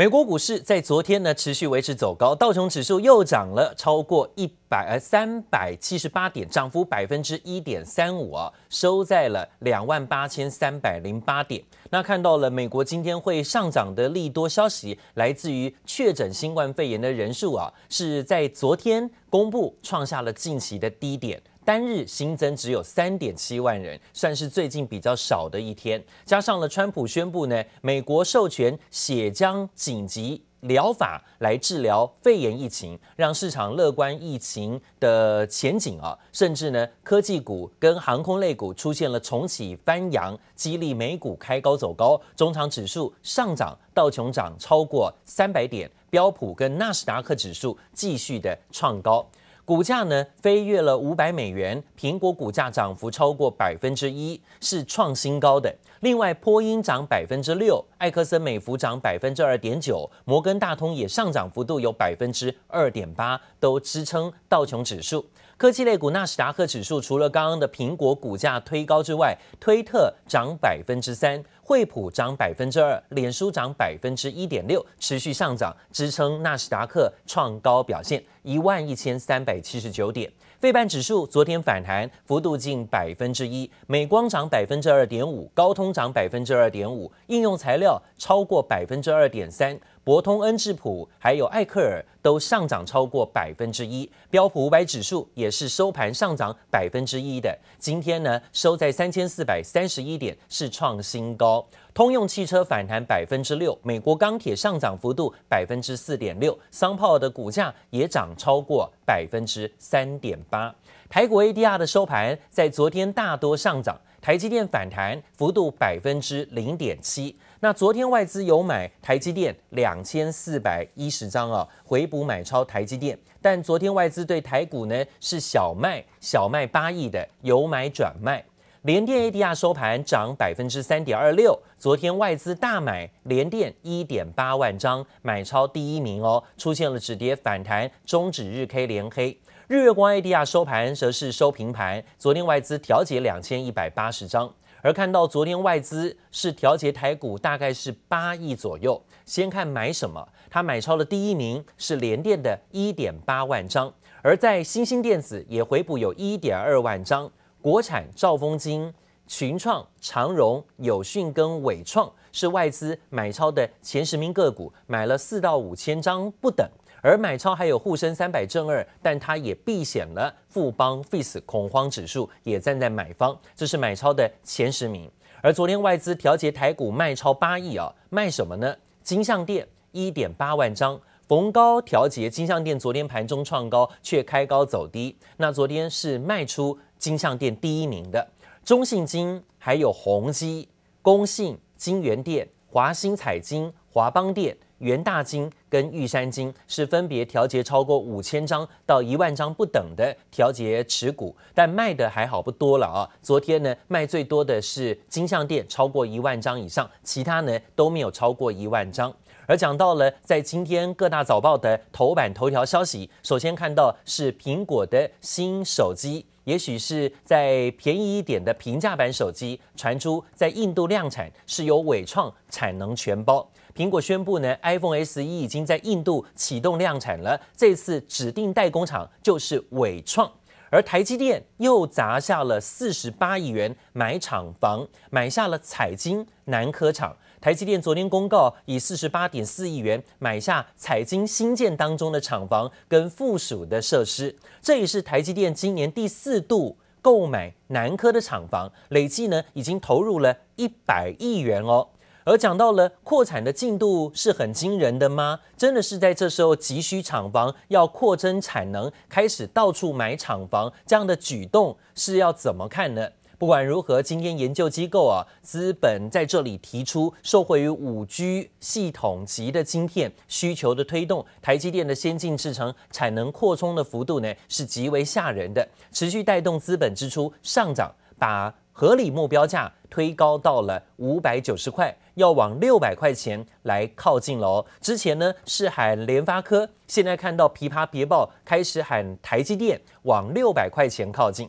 美国股市在昨天呢持续维持走高，道琼指数又涨了超过一百呃三百七十八点，涨幅百分之一点三五啊，收在了两万八千三百零八点。那看到了美国今天会上涨的利多消息，来自于确诊新冠肺炎的人数啊，是在昨天公布创下了近期的低点。单日新增只有三点七万人，算是最近比较少的一天。加上了川普宣布呢，美国授权血浆紧急疗法来治疗肺炎疫情，让市场乐观疫情的前景啊。甚至呢，科技股跟航空类股出现了重启翻扬，激励美股开高走高。中场指数上涨，道琼涨超过三百点，标普跟纳斯达克指数继续的创高。股价呢飞跃了五百美元，苹果股价涨幅超过百分之一，是创新高的。另外，波音涨百分之六，艾克森美孚涨百分之二点九，摩根大通也上涨幅度有百分之二点八，都支撑道琼指数。科技类股纳斯达克指数除了刚刚的苹果股价推高之外，推特涨百分之三。惠普涨百分之二，脸书涨百分之一点六，持续上涨，支撑纳斯达克创高表现，一万一千三百七十九点。费半指数昨天反弹，幅度近百分之一，美光涨百分之二点五，高通涨百分之二点五，应用材料超过百分之二点三。博通、恩智浦还有艾克尔都上涨超过百分之一，标普五百指数也是收盘上涨百分之一的。今天呢，收在三千四百三十一点，是创新高。通用汽车反弹百分之六，美国钢铁上涨幅度百分之四点六，桑泡的股价也涨超过百分之三点八。台股 ADR 的收盘在昨天大多上涨。台积电反弹幅度百分之零点七。那昨天外资有买台积电两千四百一十张啊，回补买超台积电。但昨天外资对台股呢是小卖，小卖八亿的，由买转卖。联电 ADR 收盘涨百分之三点二六。昨天外资大买联电一点八万张，买超第一名哦，出现了止跌反弹，终止日 K 连黑。日月光 ADR 收盘则是收平盘，昨天外资调节两千一百八十张，而看到昨天外资是调节台股大概是八亿左右。先看买什么，他买超的第一名是联电的一点八万张，而在新兴电子也回补有一点二万张，国产兆丰金、群创、长荣、友讯跟伟创是外资买超的前十名个股，买了四到五千张不等。而买超还有沪深三百正二，但它也避险了。富邦 FIS 恐慌指数也站在买方，这是买超的前十名。而昨天外资调节台股卖超八亿啊，卖什么呢？金像电一点八万张，逢高调节金像电，昨天盘中创高却开高走低。那昨天是卖出金像店第一名的中信金，还有宏基、工信、金源店、华兴彩金、华邦店。元大金跟玉山金是分别调节超过五千张到一万张不等的调节持股，但卖的还好不多了啊。昨天呢卖最多的是金像店，超过一万张以上，其他呢都没有超过一万张。而讲到了在今天各大早报的头版头条消息，首先看到是苹果的新手机，也许是在便宜一点的平价版手机传出在印度量产，是由伟创产能全包。苹果宣布呢，iPhone SE 已经在印度启动量产了。这次指定代工厂就是伟创，而台积电又砸下了四十八亿元买厂房，买下了彩晶南科厂。台积电昨天公告，以四十八点四亿元买下彩晶新建当中的厂房跟附属的设施。这也是台积电今年第四度购买南科的厂房，累计呢已经投入了一百亿元哦。而讲到了扩产的进度是很惊人的吗？真的是在这时候急需厂房，要扩增产能，开始到处买厂房，这样的举动是要怎么看呢？不管如何，今天研究机构啊，资本在这里提出，受惠于五 G 系统级的晶片需求的推动，台积电的先进制程产能扩充的幅度呢是极为吓人的，持续带动资本支出上涨，把合理目标价推高到了五百九十块，要往六百块钱来靠近了哦。之前呢是喊联发科，现在看到琵琶别报开始喊台积电往六百块钱靠近。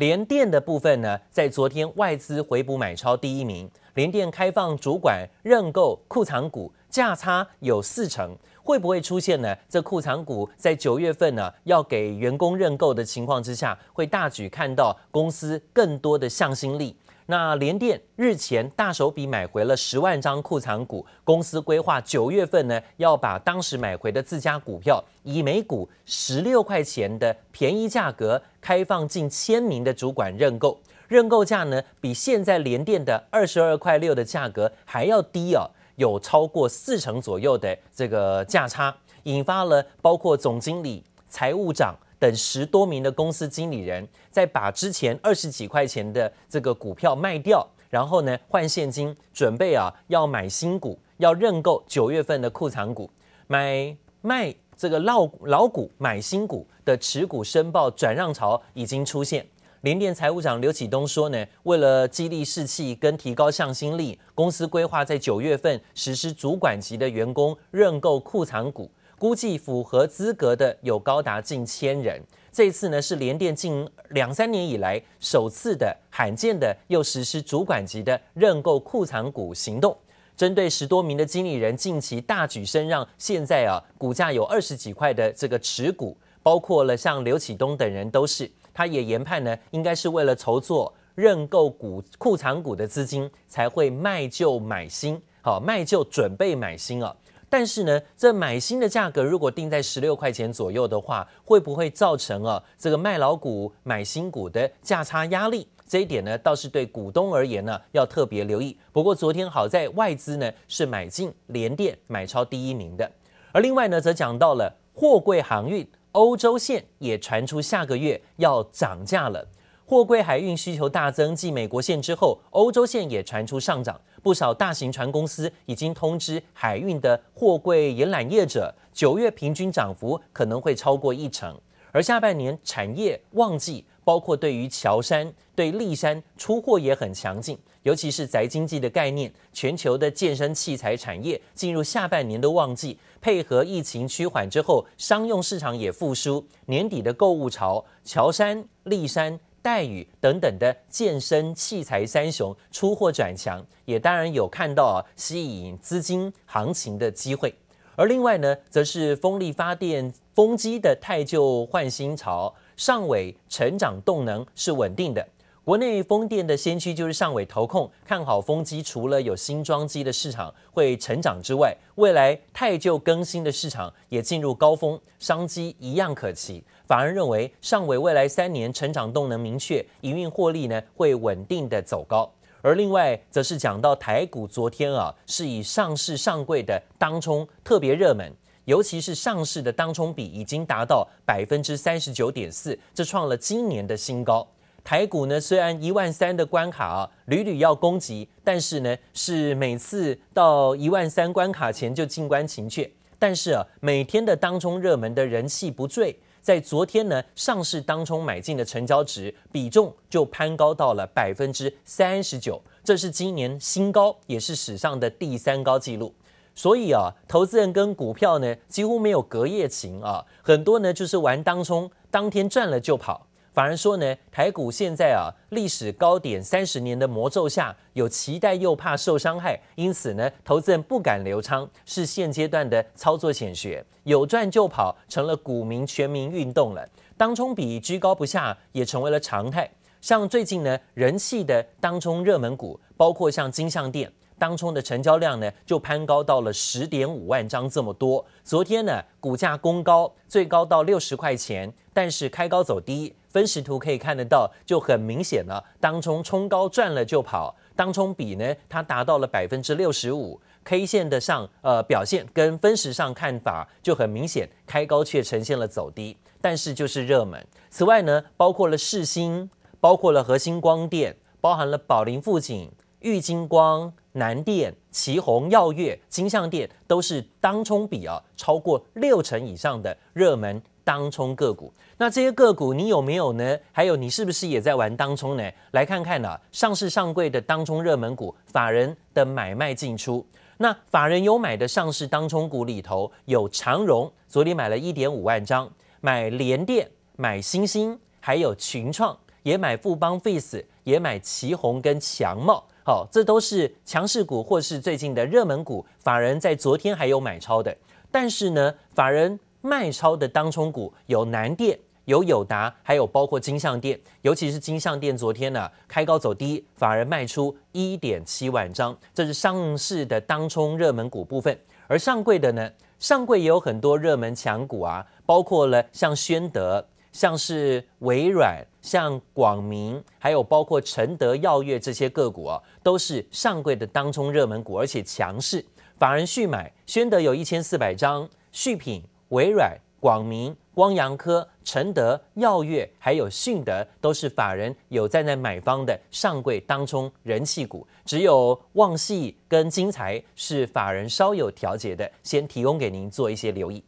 联电的部分呢，在昨天外资回补买超第一名，联电开放主管认购库藏股，价差有四成，会不会出现呢？这库藏股在九月份呢要给员工认购的情况之下，会大举看到公司更多的向心力。那联电日前大手笔买回了十万张库藏股，公司规划九月份呢要把当时买回的自家股票以每股十六块钱的便宜价格开放近千名的主管认购，认购价呢比现在联电的二十二块六的价格还要低哦，有超过四成左右的这个价差，引发了包括总经理、财务长。等十多名的公司经理人，再把之前二十几块钱的这个股票卖掉，然后呢换现金，准备啊要买新股，要认购九月份的库藏股，买卖这个老老股买新股的持股申报转让潮已经出现。联电财务长刘启东说呢，为了激励士气跟提高向心力，公司规划在九月份实施主管级的员工认购库藏股。估计符合资格的有高达近千人。这次呢是联电近两三年以来首次的罕见的又实施主管级的认购库藏股行动。针对十多名的经理人近期大举声让，现在啊股价有二十几块的这个持股，包括了像刘启东等人都是。他也研判呢，应该是为了筹措认购股库藏股的资金，才会卖旧买新。好，卖旧准备买新啊。但是呢，这买新的价格如果定在十六块钱左右的话，会不会造成啊这个卖老股买新股的价差压力？这一点呢，倒是对股东而言呢要特别留意。不过昨天好在外资呢是买进联电买超第一名的，而另外呢则讲到了货柜航运欧洲线也传出下个月要涨价了。货柜海运需求大增，继美国线之后，欧洲线也传出上涨。不少大型船公司已经通知海运的货柜延揽业者，九月平均涨幅可能会超过一成。而下半年产业旺季，包括对于乔山、对丽山出货也很强劲，尤其是宅经济的概念，全球的健身器材产业进入下半年的旺季，配合疫情趋缓之后，商用市场也复苏，年底的购物潮，乔山、丽山。待遇等等的健身器材三雄出货转强，也当然有看到啊吸引资金行情的机会。而另外呢，则是风力发电风机的汰旧换新潮，上尾成长动能是稳定的。国内风电的先驱就是上尾投控，看好风机，除了有新装机的市场会成长之外，未来汰旧更新的市场也进入高峰，商机一样可期。反而认为上伟未来三年成长动能明确，营运获利呢会稳定的走高。而另外则是讲到台股昨天啊是以上市上柜的当冲特别热门，尤其是上市的当冲比已经达到百分之三十九点四，这创了今年的新高。台股呢，虽然一万三的关卡啊，屡屡要攻击，但是呢，是每次到一万三关卡前就静观情却。但是啊，每天的当冲热门的人气不坠，在昨天呢，上市当冲买进的成交值比重就攀高到了百分之三十九，这是今年新高，也是史上的第三高纪录。所以啊，投资人跟股票呢，几乎没有隔夜情啊，很多呢就是玩当冲，当天赚了就跑。反而说呢，台股现在啊，历史高点三十年的魔咒下，有期待又怕受伤害，因此呢，投资人不敢留仓，是现阶段的操作显学，有赚就跑，成了股民全民运动了。当冲比居高不下，也成为了常态。像最近呢，人气的当冲热门股，包括像金像电。当冲的成交量呢，就攀高到了十点五万张这么多。昨天呢，股价攻高，最高到六十块钱，但是开高走低。分时图可以看得到，就很明显了。当冲冲高赚了就跑，当冲比呢，它达到了百分之六十五。K 线的上呃表现跟分时上看法就很明显，开高却呈现了走低，但是就是热门。此外呢，包括了世芯，包括了和兴光电，包含了宝林富锦、玉晶光。南电、奇鋐、耀月、金像电都是当冲比啊超过六成以上的热门当冲个股。那这些个股你有没有呢？还有你是不是也在玩当冲呢？来看看啊，上市上柜的当冲热门股，法人的买卖进出。那法人有买的上市当冲股里头有长荣，昨天买了一点五万张，买联电、买欣兴，还有群创，也买富邦 Face，也买奇鋐跟强茂。好，这都是强势股或是最近的热门股，法人在昨天还有买超的。但是呢，法人卖超的当冲股有南电、有友达，还有包括金像电，尤其是金像电，昨天呢、啊、开高走低，反而卖出一点七万张，这是上市的当冲热门股部分。而上柜的呢，上柜也有很多热门强股啊，包括了像宣德、像是微软、像广明，还有包括承德药业这些个股啊，都是上柜的当冲热门股，而且强势。法人续买，宣德有一千四百张，续品、微软、广明、光阳科、承德药业，还有迅德，都是法人有在那买方的上柜当中人气股。只有旺系跟金财是法人稍有调节的，先提供给您做一些留意。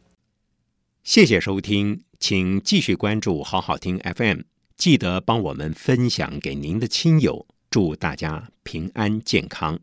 谢谢收听，请继续关注好好听 FM，记得帮我们分享给您的亲友，祝大家平安健康。